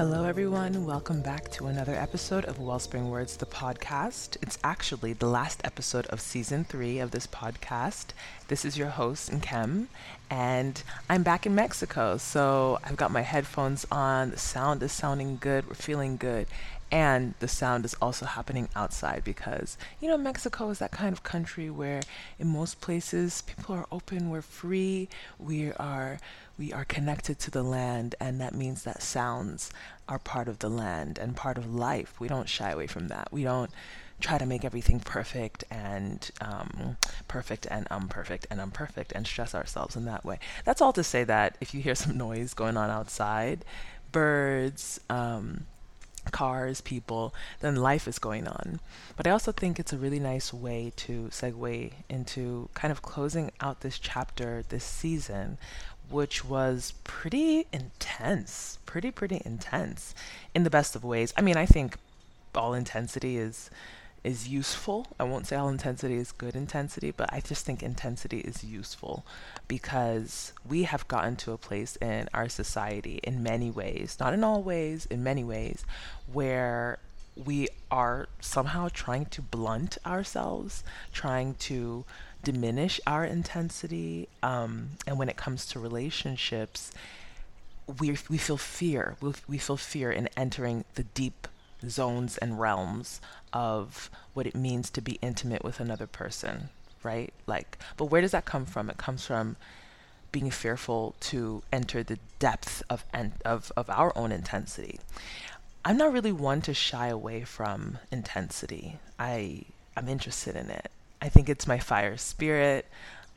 Hello, everyone. Welcome back to another episode of Wellspring Words, the podcast. It's actually the last episode of season three of this podcast. This is your host, Nkem, and I'm back in Mexico. So I've got my headphones on. The sound is sounding good. We're feeling good. And the sound is also happening outside because, you know, Mexico is that kind of country where in most places people are open, we're free, we are we are connected to the land, and that means that sounds are part of the land and part of life. We don't shy away from that. We don't try to make everything perfect and um, perfect and imperfect and imperfect and stress ourselves in that way. That's all to say that if you hear some noise going on outside, birds, um, cars, people, then life is going on. But I also think it's a really nice way to segue into kind of closing out this chapter, this season, which was pretty intense, pretty, pretty intense in the best of ways. I mean, I think all intensity is is useful. I won't say all intensity is good intensity, but I just think intensity is useful because we have gotten to a place in our society in many ways, not in all ways, in many ways, where we are somehow trying to blunt ourselves, trying to diminish our intensity. Um, and when it comes to relationships, we, we feel fear. We, we feel fear in entering the deep zones and realms of what it means to be intimate with another person, right? Like, but where does that come from? It comes from being fearful to enter the depth of of of our own intensity. I'm not really one to shy away from intensity. I I'm interested in it. I think it's my fire spirit.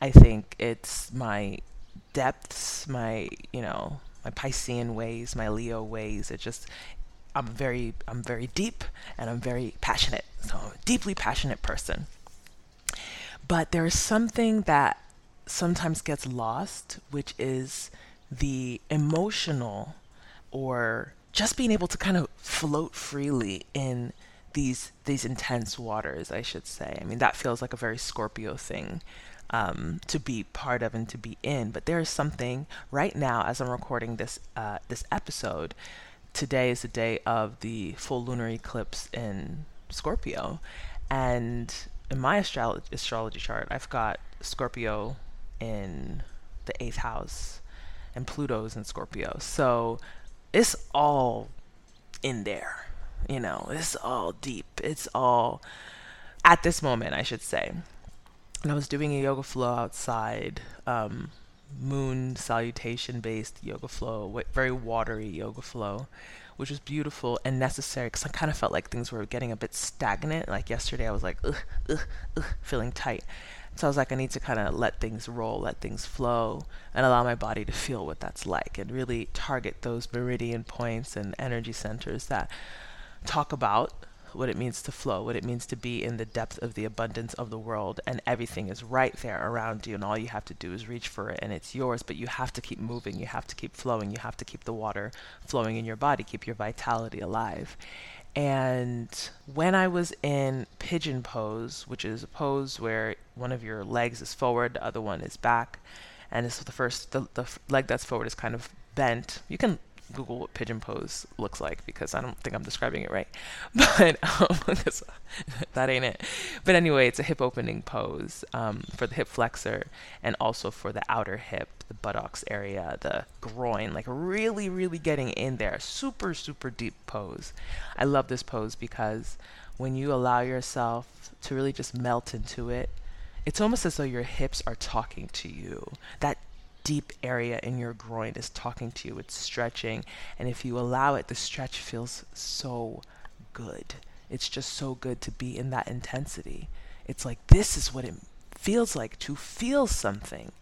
I think it's my depths, my, you know, my Piscean ways, my Leo ways. It just I'm very I'm very deep and I'm very passionate. So I'm a deeply passionate person. But there is something that sometimes gets lost, which is the emotional or just being able to kind of float freely in these these intense waters, I should say. I mean, that feels like a very Scorpio thing um, to be part of and to be in. But there is something right now, as I'm recording this uh, this episode. Today is the day of the full lunar eclipse in Scorpio, and in my astro- astrology chart, I've got Scorpio in the eighth house, and Pluto's in Scorpio. So it's all in there you know, it's all deep. It's all at this moment, I should say. And I was doing a yoga flow outside, um, moon salutation based yoga flow, very watery yoga flow, which was beautiful and necessary because I kind of felt like things were getting a bit stagnant. Like yesterday, I was like, ugh, ugh, ugh, feeling tight. So I was like, I need to kind of let things roll, let things flow, and allow my body to feel what that's like and really target those meridian points and energy centers that talk about what it means to flow, what it means to be in the depth of the abundance of the world, and everything is right there around you, and all you have to do is reach for it, and it's yours. But you have to keep moving, you have to keep flowing, you have to keep the water flowing in your body, keep your vitality alive. And when I was in pigeon pose, which is a pose where one of your legs is forward, the other one is back, and it's the first, the, the leg that's forward is kind of bent. You can Google what pigeon pose looks like because I don't think I'm describing it right. But um, that ain't it. But anyway, it's a hip opening pose um, for the hip flexor and also for the outer hip, the buttocks area, the groin, like really, really getting in there. Super, super deep pose. I love this pose because when you allow yourself to really just melt into it, it's almost as though your hips are talking to you. That deep area in your groin is talking to you. It's stretching. And if you allow it, the stretch feels so good. It's just so good to be in that intensity. It's like, this is what it feels like to feel something,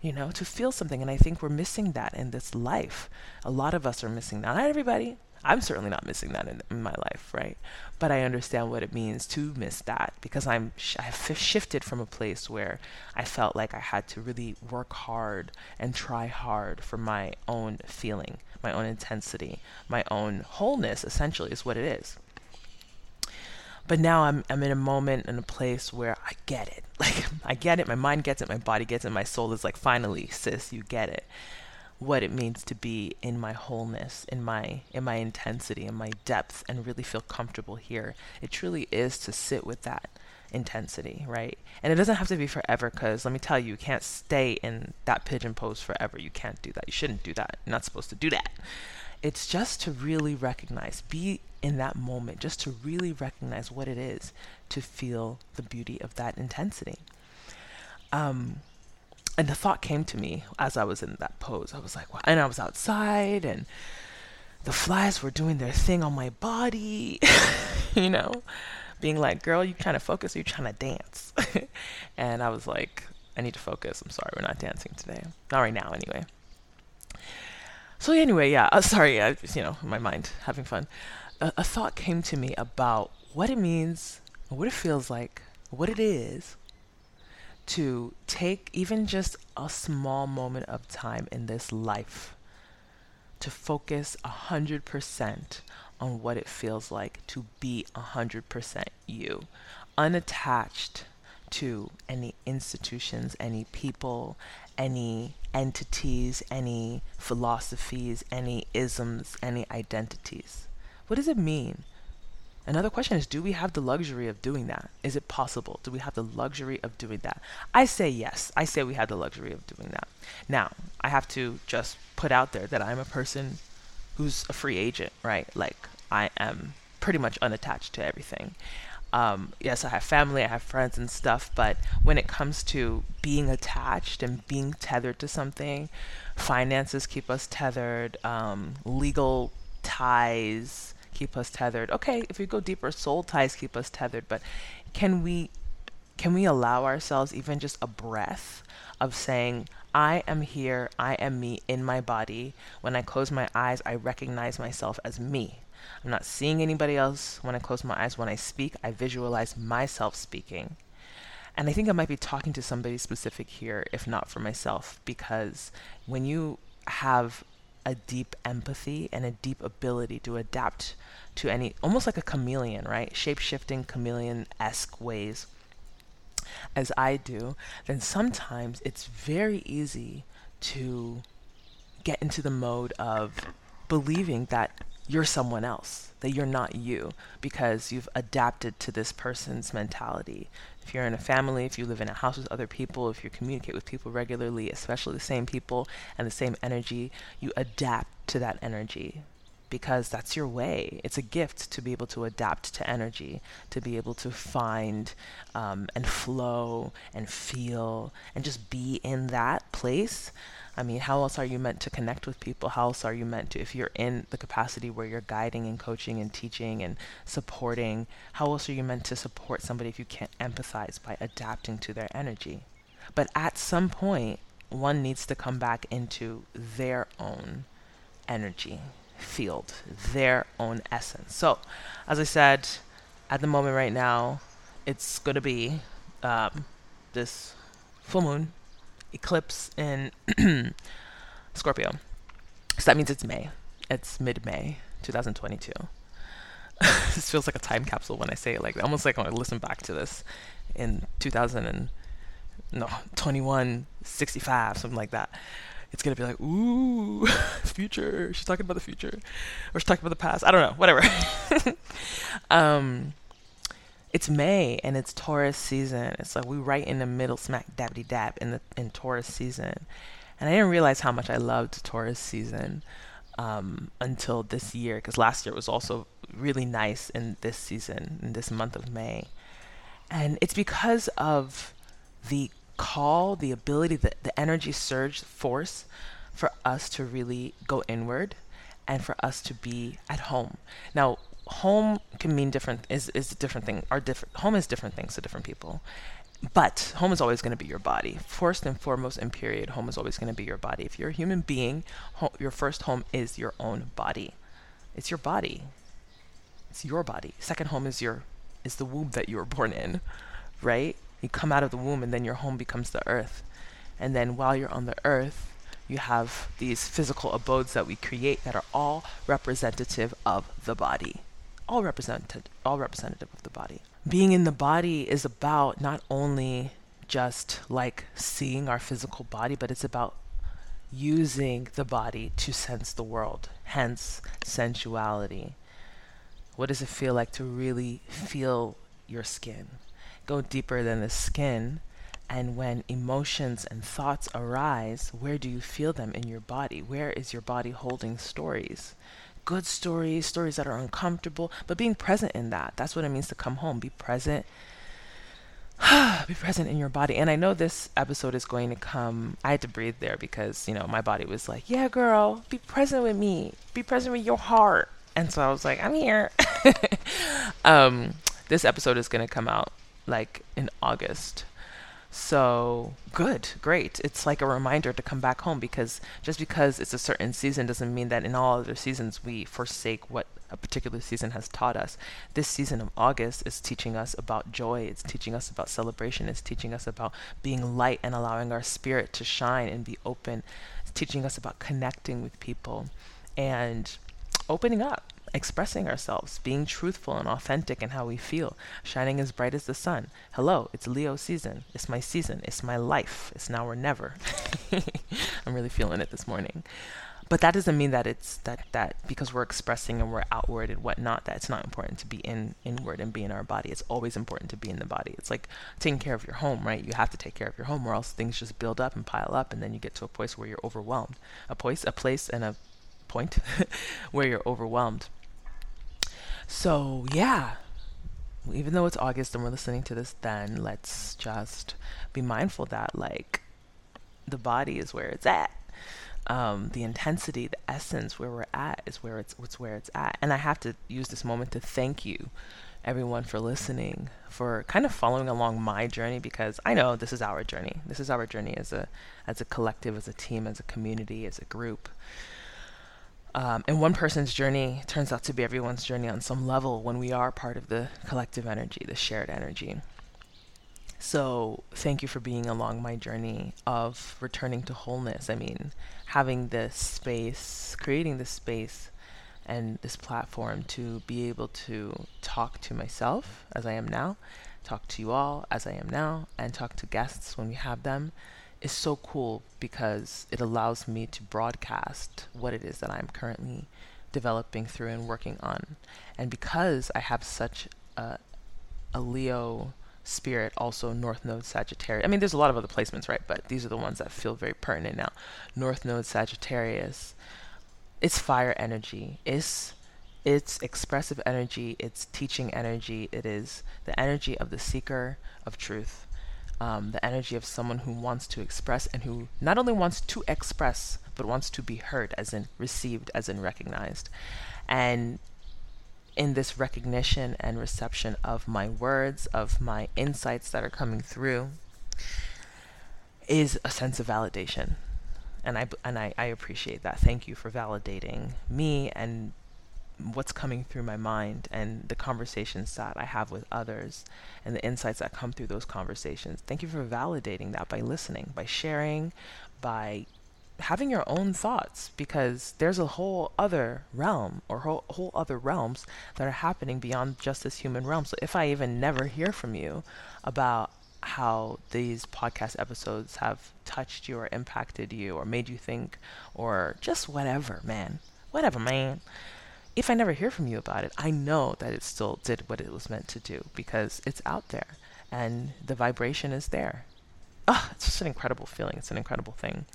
you know, to feel something. And I think we're missing that in this life. A lot of us are missing that. Not everybody, I'm certainly not missing that in, in, my life, right? But I understand what it means to miss that because I'm I've shifted from a place where I felt like I had to really work hard and try hard for my own feeling, my own intensity, my own wholeness. Essentially, is what it is. But now I'm I'm in a moment in a place where I get it. Like I get it. My mind gets it. My body gets it. My soul is like, finally, sis, you get it what it means to be in my wholeness, in my in my intensity, in my depth and really feel comfortable here. It truly is to sit with that intensity, right? And it doesn't have to be forever cuz let me tell you, you can't stay in that pigeon pose forever. You can't do that. You shouldn't do that. You're not supposed to do that. It's just to really recognize, be in that moment, just to really recognize what it is to feel the beauty of that intensity. Um, and the thought came to me as I was in that pose. I was like, wow. and I was outside and the flies were doing their thing on my body, you know, being like, girl, you trying to focus, you're trying to dance. and I was like, I need to focus. I'm sorry, we're not dancing today. Not right now, anyway. So anyway, yeah, uh, sorry, I, you know, in my mind having fun. A, a thought came to me about what it means, what it feels like, what it is to take even just a small moment of time in this life to focus 100% on what it feels like to be 100% you, unattached to any institutions, any people, any entities, any philosophies, any isms, any identities. What does it mean Another question is do we have the luxury of doing that? Is it possible? Do we have the luxury of doing that? I say yes. I say we have the luxury of doing that. Now, I have to just put out there that I'm a person who's a free agent, right? Like, I am pretty much unattached to everything. Um, yes, I have family, I have friends and stuff, but when it comes to being attached and being tethered to something, finances keep us tethered, um, legal ties, keep us tethered. Okay, if we go deeper, soul ties keep us tethered, but can we can we allow ourselves even just a breath of saying, I am here, I am me in my body. When I close my eyes, I recognize myself as me. I'm not seeing anybody else. When I close my eyes, when I speak, I visualize myself speaking. And I think I might be talking to somebody specific here, if not for myself, because when you have a deep empathy and a deep ability to adapt to any, almost like a chameleon, right? Shape shifting chameleon esque ways, as I do, then sometimes it's very easy to get into the mode of believing that you're someone else, that you're not you, because you've adapted to this person's mentality, if you're in a family, if you live in a house with other people, if you communicate with people regularly, especially the same people and the same energy, you adapt to that energy because that's your way. It's a gift to be able to adapt to energy, to be able to find um, and flow and feel and just be in that place I mean, how else are you meant to connect with people? How else are you meant to, if you're in the capacity where you're guiding and coaching and teaching and supporting, how else are you meant to support somebody if you can't empathize by adapting to their energy? But at some point, one needs to come back into their own energy field, their own essence. So, as I said, at the moment right now, it's going to be um, this full moon eclipse in Scorpio. So that means it's May. It's mid May 2022. this feels like a time capsule when I say it like. Almost like I when I listen back to this in 2000 and no 21 65 something like that it's gonna be like ooh future she's talking about the future or she's talking about the past i don't know whatever um it's May and it's Taurus season. It's like we right in the middle, smack dabby dab in the in Taurus season, and I didn't realize how much I loved Taurus season um, until this year because last year was also really nice in this season in this month of May, and it's because of the call, the ability, the, the energy surge force for us to really go inward and for us to be at home. Now, home can mean different is is a different thing. Are different home is different things to different people. But home is always going to be your body. First and foremost, in period, home is always going to be your body. If you're a human being, ho- your first home is your own body. It's your body. It's your body. Second home is your is the womb that you were born in, right? You come out of the womb, and then your home becomes the earth. And then while you're on the earth, you have these physical abodes that we create that are all representative of the body all represented, all representative of the body. Being in the body is about not only just like seeing our physical body, but it's about using the body to sense the world, hence sensuality. What does it feel like to really feel your skin? Go deeper than the skin. And when emotions and thoughts arise, where do you feel them in your body? Where is your body holding stories? Good stories, stories that are uncomfortable, but being present in that. That's what it means to come home. Be present be present in your body. And I know this episode is going to come. I had to breathe there because, you know, my body was like, yeah, girl, be present with me, be present with your heart. And so I was like, I'm here. um, this episode is going to come out like in August. So good, great. It's like a reminder to come back home because just because it's a certain season doesn't mean that in all other seasons we forsake what a particular season has taught us. This season of August is teaching us about joy, it's teaching us about celebration, it's teaching us about being light and allowing our spirit to shine and be open. It's teaching us about connecting with people and opening up expressing ourselves, being truthful and authentic in how we feel, shining as bright as the sun. Hello, it's Leo season. It's my season. It's my life. It's now or never. I'm really feeling it this morning. But that doesn't mean that it's that that because we're expressing and we're outward and whatnot that it's not important to be in inward and be in our body. It's always important to be in the body. It's like taking care of your home, right? You have to take care of your home, or else things just build up and pile up, and then you get to a place where you're overwhelmed. A place, a place, and a point where you're overwhelmed. So, yeah, even though it's August and we're listening to this then, let's just be mindful that, like, the body is where it's at. Um, the intensity, the essence, where we're at is where it's, it's where it's at. And I have to use this moment to thank you, everyone, for listening, for kind of following along my journey because I know this is our journey. This is our journey as a as a collective, as a team, as a community, as a group. Um, and one person's journey turns out to be everyone's journey on some level when we are part of the collective energy, the shared energy. So, thank you for being along my journey of returning to wholeness. I mean, having this space, creating this space and this platform to be able to talk to myself as I am now, talk to you all as I am now, and talk to guests when we have them is so cool because it allows me to broadcast what it is that I'm currently developing through and working on. And because I have such a, a Leo spirit, also North Node Sagittarius. I mean, there's a lot of other placements, right? But these are the ones that feel very pertinent now. North Node Sagittarius. It's fire energy. It's it's expressive energy. It's teaching energy. It is the energy of the seeker of truth um, the energy of someone who wants to express and who not only wants to express, but wants to be heard, as in received, as in recognized. And in this recognition and reception of my words, of my insights that are coming through, is a sense of validation. And I, and I, I appreciate that. Thank you for validating me and what's coming through my mind and the conversations that I have with others and the insights that come through those conversations. Thank you for validating that by listening, by sharing, by having your own thoughts because there's a whole other realm or whole, whole other realms that are happening beyond just this human realm. So if I even never hear from you about how these podcast episodes have touched you or impacted you or made you think or just whatever, man. Whatever, man if I never hear from you about it, I know that it still did what it was meant to do because it's out there and the vibration is there. Oh, it's just an incredible feeling. It's an incredible thing.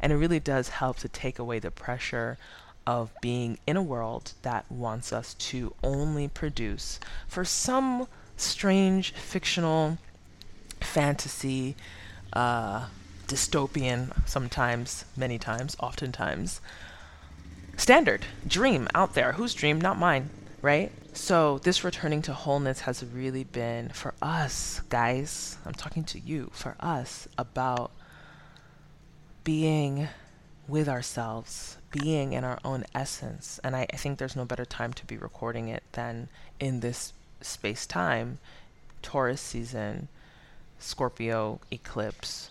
And it really does help to take away the pressure of being in a world that wants us to only produce for some strange fictional fantasy, uh, dystopian, sometimes, many times, oftentimes, standard dream out there. Whose dream? Not mine, right? So, this returning to wholeness has really been for us, guys. I'm talking to you, for us, about being with ourselves, being in our own essence. And I, I think there's no better time to be recording it than in this space time, Taurus season, Scorpio eclipse,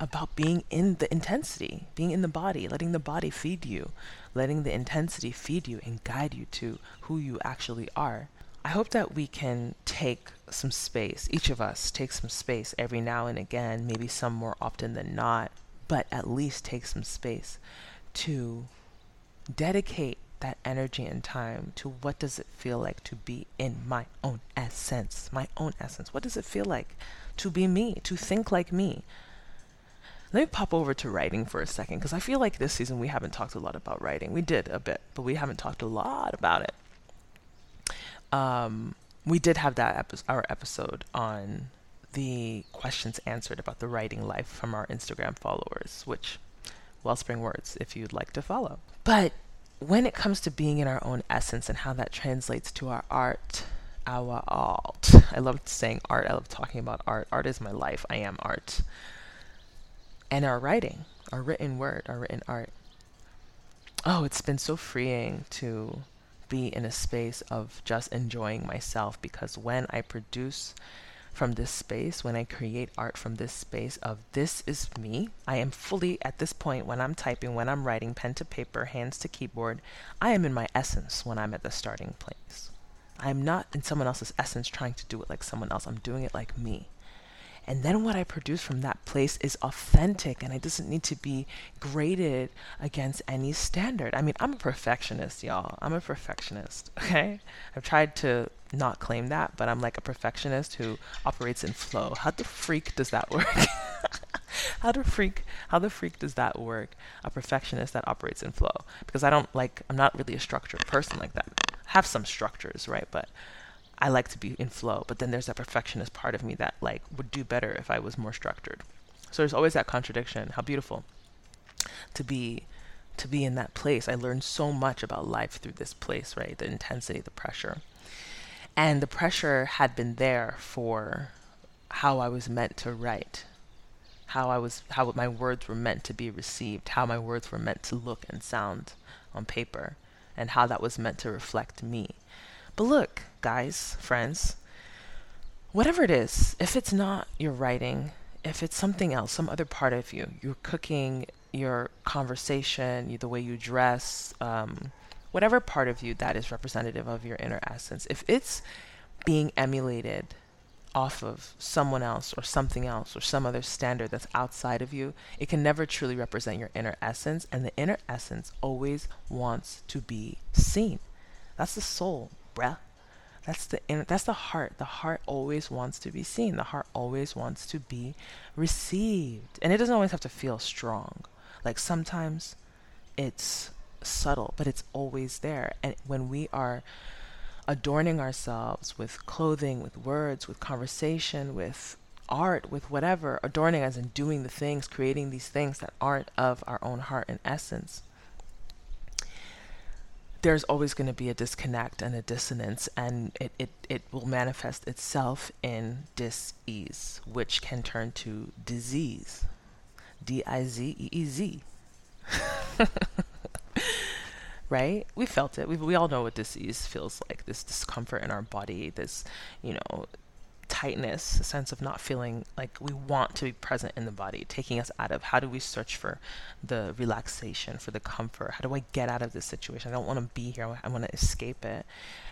about being in the intensity, being in the body, letting the body feed you, letting the intensity feed you and guide you to who you actually are. I hope that we can take some space, each of us take some space every now and again, maybe some more often than not, but at least take some space to dedicate that energy and time to what does it feel like to be in my own essence my own essence what does it feel like to be me to think like me let me pop over to writing for a second because i feel like this season we haven't talked a lot about writing we did a bit but we haven't talked a lot about it um, we did have that epi- our episode on the questions answered about the writing life from our Instagram followers, which Wellspring Words, if you'd like to follow. But when it comes to being in our own essence and how that translates to our art, our art, I love saying art. I love talking about art. Art is my life. I am art. And our writing, our written word, our written art. Oh, it's been so freeing to be in a space of just enjoying myself because when I produce from this space, when I create art from this space of this is me, I am fully at this point when I'm typing, when I'm writing, pen to paper, hands to keyboard, I am in my essence when I'm at the starting place. I'm not in someone else's essence trying to do it like someone else. I'm doing it like me. And then what I produce from that place is authentic and it doesn't need to be graded against any standard. I mean, I'm a perfectionist, y'all. I'm a perfectionist, okay? I've tried to not claim that, but I'm like a perfectionist who operates in flow. How the freak does that work? how the freak how the freak does that work? A perfectionist that operates in flow. Because I don't like I'm not really a structured person like that. I have some structures, right? But I like to be in flow, but then there's that perfectionist part of me that like would do better if I was more structured. So there's always that contradiction. How beautiful to be to be in that place. I learned so much about life through this place, right? The intensity, the pressure. And the pressure had been there for how I was meant to write, how I was how my words were meant to be received, how my words were meant to look and sound on paper, and how that was meant to reflect me. But look, guys, friends, whatever it is, if it's not your writing, if it's something else, some other part of you, your cooking, your conversation, the way you dress, um, whatever part of you that is representative of your inner essence, if it's being emulated off of someone else or something else or some other standard that's outside of you, it can never truly represent your inner essence. And the inner essence always wants to be seen. That's the soul, bruh. That's the inner, that's the heart. The heart always wants to be seen. The heart always wants to be received. And it doesn't always have to feel strong. Like sometimes it's subtle, but it's always there. And when we are adorning ourselves with clothing, with words, with conversation, with art, with whatever, adorning as in doing the things, creating these things that aren't of our own heart and essence, there's always going to be a disconnect and a dissonance, and it, it, it will manifest itself in dis-ease, which can turn to disease. D I Z E E Z. right? We felt it. We, we all know what disease feels like this discomfort in our body, this, you know, tightness, a sense of not feeling like we want to be present in the body, taking us out of how do we search for the relaxation, for the comfort? How do I get out of this situation? I don't want to be here. I want to escape it.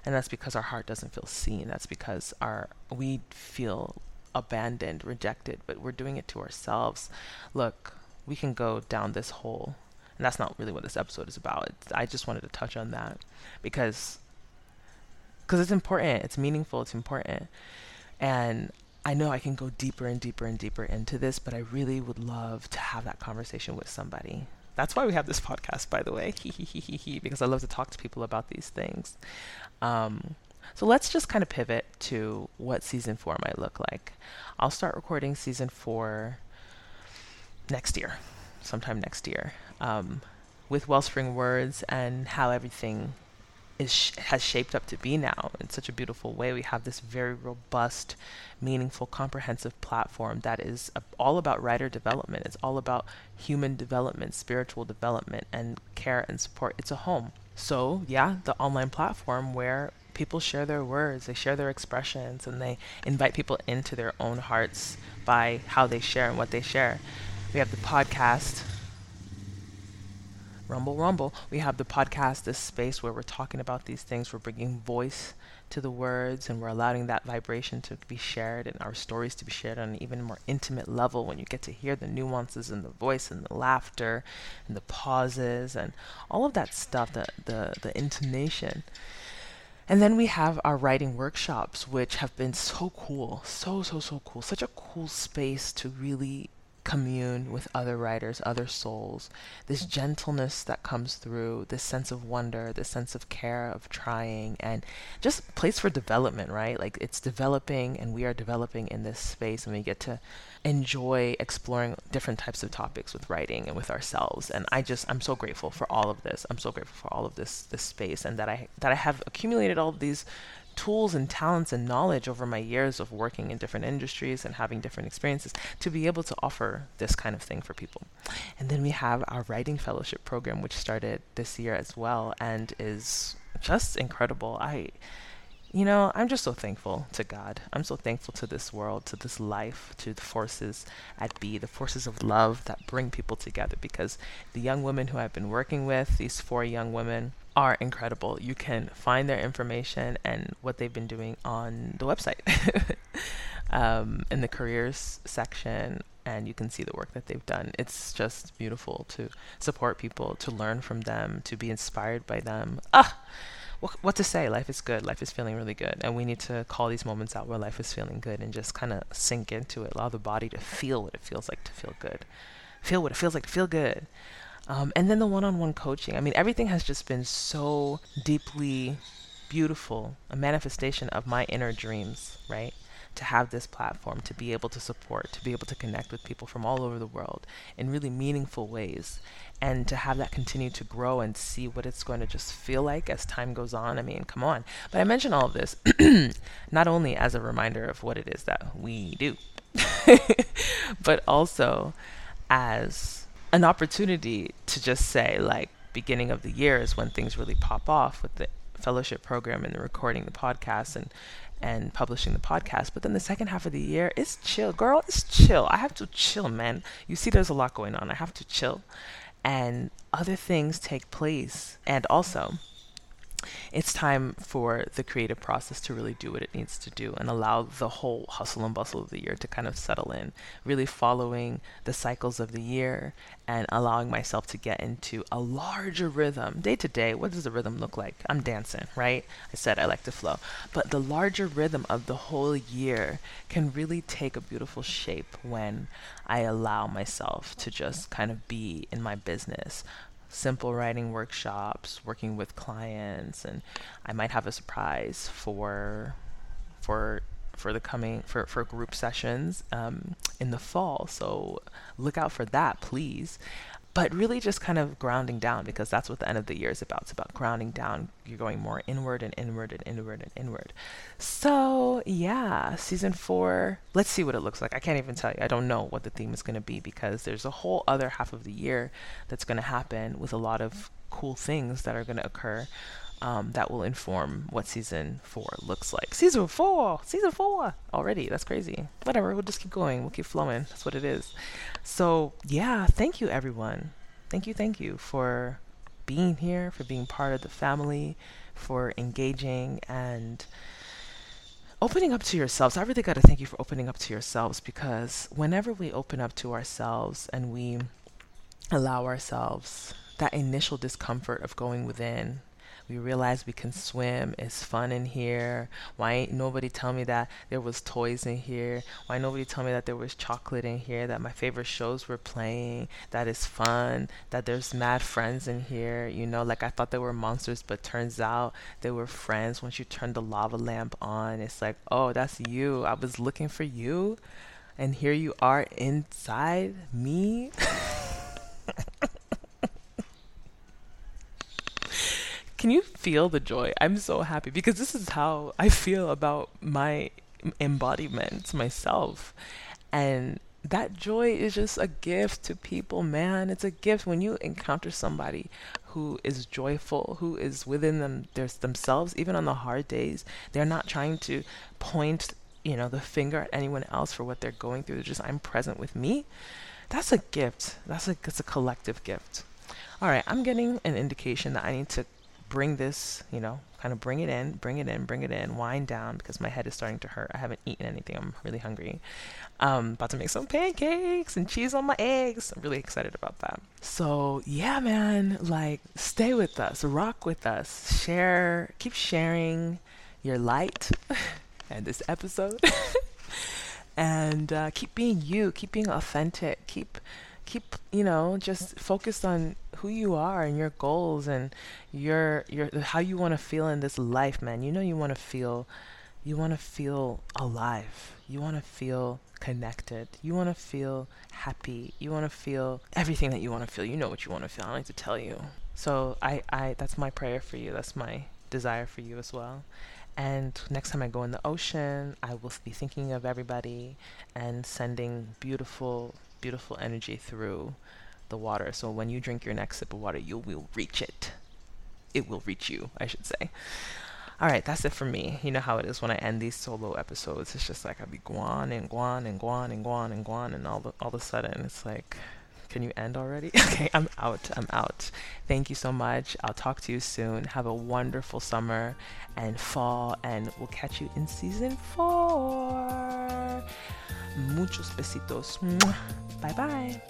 And that's because our heart doesn't feel seen. That's because our we feel abandoned, rejected, but we're doing it to ourselves. Look, we can go down this hole and that's not really what this episode is about. It's, I just wanted to touch on that because because it's important. It's meaningful. It's important. And I know I can go deeper and deeper and deeper into this, but I really would love to have that conversation with somebody. That's why we have this podcast, by the way, because I love to talk to people about these things. Um, so let's just kind of pivot to what season four might look like. I'll start recording season four next year, sometime next year um, with Wellspring Words and how everything is has shaped up to be now in such a beautiful way. We have this very robust, meaningful, comprehensive platform that is all about writer development. It's all about human development, spiritual development, and care and support. It's a home. So, yeah, the online platform where people share their words, they share their expressions, and they invite people into their own hearts by how they share and what they share. We have the podcast Rumble Rumble, we have the podcast, this space where we're talking about these things. We're bringing voice to the words and we're allowing that vibration to be shared and our stories to be shared on an even more intimate level when you get to hear the nuances in the voice and the laughter and the pauses and all of that stuff the the, the intonation. And then we have our writing workshops which have been so cool so so so cool. Such a cool space to really commune with other writers, other souls, this gentleness that comes through, this sense of wonder, this sense of care, of trying, and just place for development, right? Like it's developing, and we are developing in this space, and we get to enjoy exploring different types of topics with writing and with ourselves. And I just, I'm so grateful for all of this. I'm so grateful for all of this, this space, and that I that I have accumulated all of these tools and talents and knowledge over my years of working in different industries and having different experiences to be able to offer this kind of thing for people. And then we have our writing fellowship program, which started this year as well and is just incredible. I you know, I'm just so thankful to God. I'm so thankful to this world, to this life, to the forces at B, the forces of love that bring people together. Because the young women who I've been working with, these four young women, are incredible. You can find their information and what they've been doing on the website um, in the careers section, and you can see the work that they've done. It's just beautiful to support people, to learn from them, to be inspired by them. Ah! what, what to say? Life is good. Life is feeling really good. And we need to call these moments out where life is feeling good and just kind of sink into it. Allow the body to feel what it feels like to feel good. Feel what it feels like to feel good. Um, and then the one on one coaching. I mean, everything has just been so deeply beautiful, a manifestation of my inner dreams, right? to have this platform to be able to support, to be able to connect with people from all over the world in really meaningful ways, and to have that continue to grow and see what it's going to just feel like as time goes on. I mean, come on. But I mention all of this not only as a reminder of what it is that we do, but also as an opportunity to just say, like, beginning of the year is when things really pop off with the fellowship program and the recording the podcast and and publishing the podcast. But then the second half of the year is chill. Girl, it's chill. I have to chill, man. You see, there's a lot going on. I have to chill. And other things take place. And also, it's time for the creative process to really do what it needs to do and allow the whole hustle and bustle of the year to kind of settle in, really following the cycles of the year and allowing myself to get into a larger rhythm. Day to day, what does the rhythm look like? I'm dancing, right? I said I like to flow. But the larger rhythm of the whole year can really take a beautiful shape when I allow myself to just kind of be in my business simple writing workshops, working with clients, and I might have a surprise for for for the coming for, for group sessions um, in the fall. So look out for that, please but really just kind of grounding down because that's what the end of the year is about. It's about grounding down. You're going more inward and inward and inward and inward. So, yeah, season four, let's see what it looks like. I can't even tell you. I don't know what the theme is going to be because there's a whole other half of the year that's going to happen with a lot of cool things that are going to occur um, that will inform what season four looks like. Season four, season four already. That's crazy. Whatever. We'll just keep going. We'll keep flowing. That's what it is. So yeah, thank you everyone. Thank you, thank you for being here, for being part of the family, for engaging and opening up to yourselves. I really got to thank you for opening up to yourselves because whenever we open up to ourselves and we allow ourselves that initial discomfort of going within we realize we can swim. It's fun in here. Why ain't nobody tell me that there was toys in here? Why nobody tell me that there was chocolate in here? That my favorite shows were playing? That is fun. That there's mad friends in here. You know, like I thought they were monsters, but turns out they were friends. Once you turn the lava lamp on, it's like, oh, that's you. I was looking for you, and here you are inside me. Can you feel the joy? I'm so happy because this is how I feel about my embodiment myself. And that joy is just a gift to people, man. It's a gift when you encounter somebody who is joyful, who is within them there's themselves, even on the hard days. They're not trying to point, you know, the finger at anyone else for what they're going through. They're just I'm present with me. That's a gift. That's a it's a collective gift. All right, I'm getting an indication that I need to bring this, you know, kind of bring it in, bring it in, bring it in, wind down because my head is starting to hurt. I haven't eaten anything. I'm really hungry. Um, about to make some pancakes and cheese on my eggs. I'm really excited about that. So, yeah, man, like stay with us, rock with us, share, keep sharing your light and this episode. and uh, keep being you, keep being authentic, keep keep you know just focused on who you are and your goals and your your how you want to feel in this life man. You know you want to feel you want to feel alive. You want to feel connected. You want to feel happy. You want to feel everything that you want to feel. You know what you want to feel. I need to tell you. So i i that's my prayer for you. That's my desire for you as well. And next time I go in the ocean, I will be thinking of everybody and sending beautiful beautiful energy through the water. So when you drink your next sip of water, you will reach it. It will reach you, I should say. All right, that's it for me. You know how it is when I end these solo episodes. It's just like I'll be guan and guan and guan and guan and guan, and all the, all of a sudden it's like, can you end already? okay, I'm out. I'm out. Thank you so much. I'll talk to you soon. Have a wonderful summer and fall, and we'll catch you in season four. Muchos besitos. Bye bye.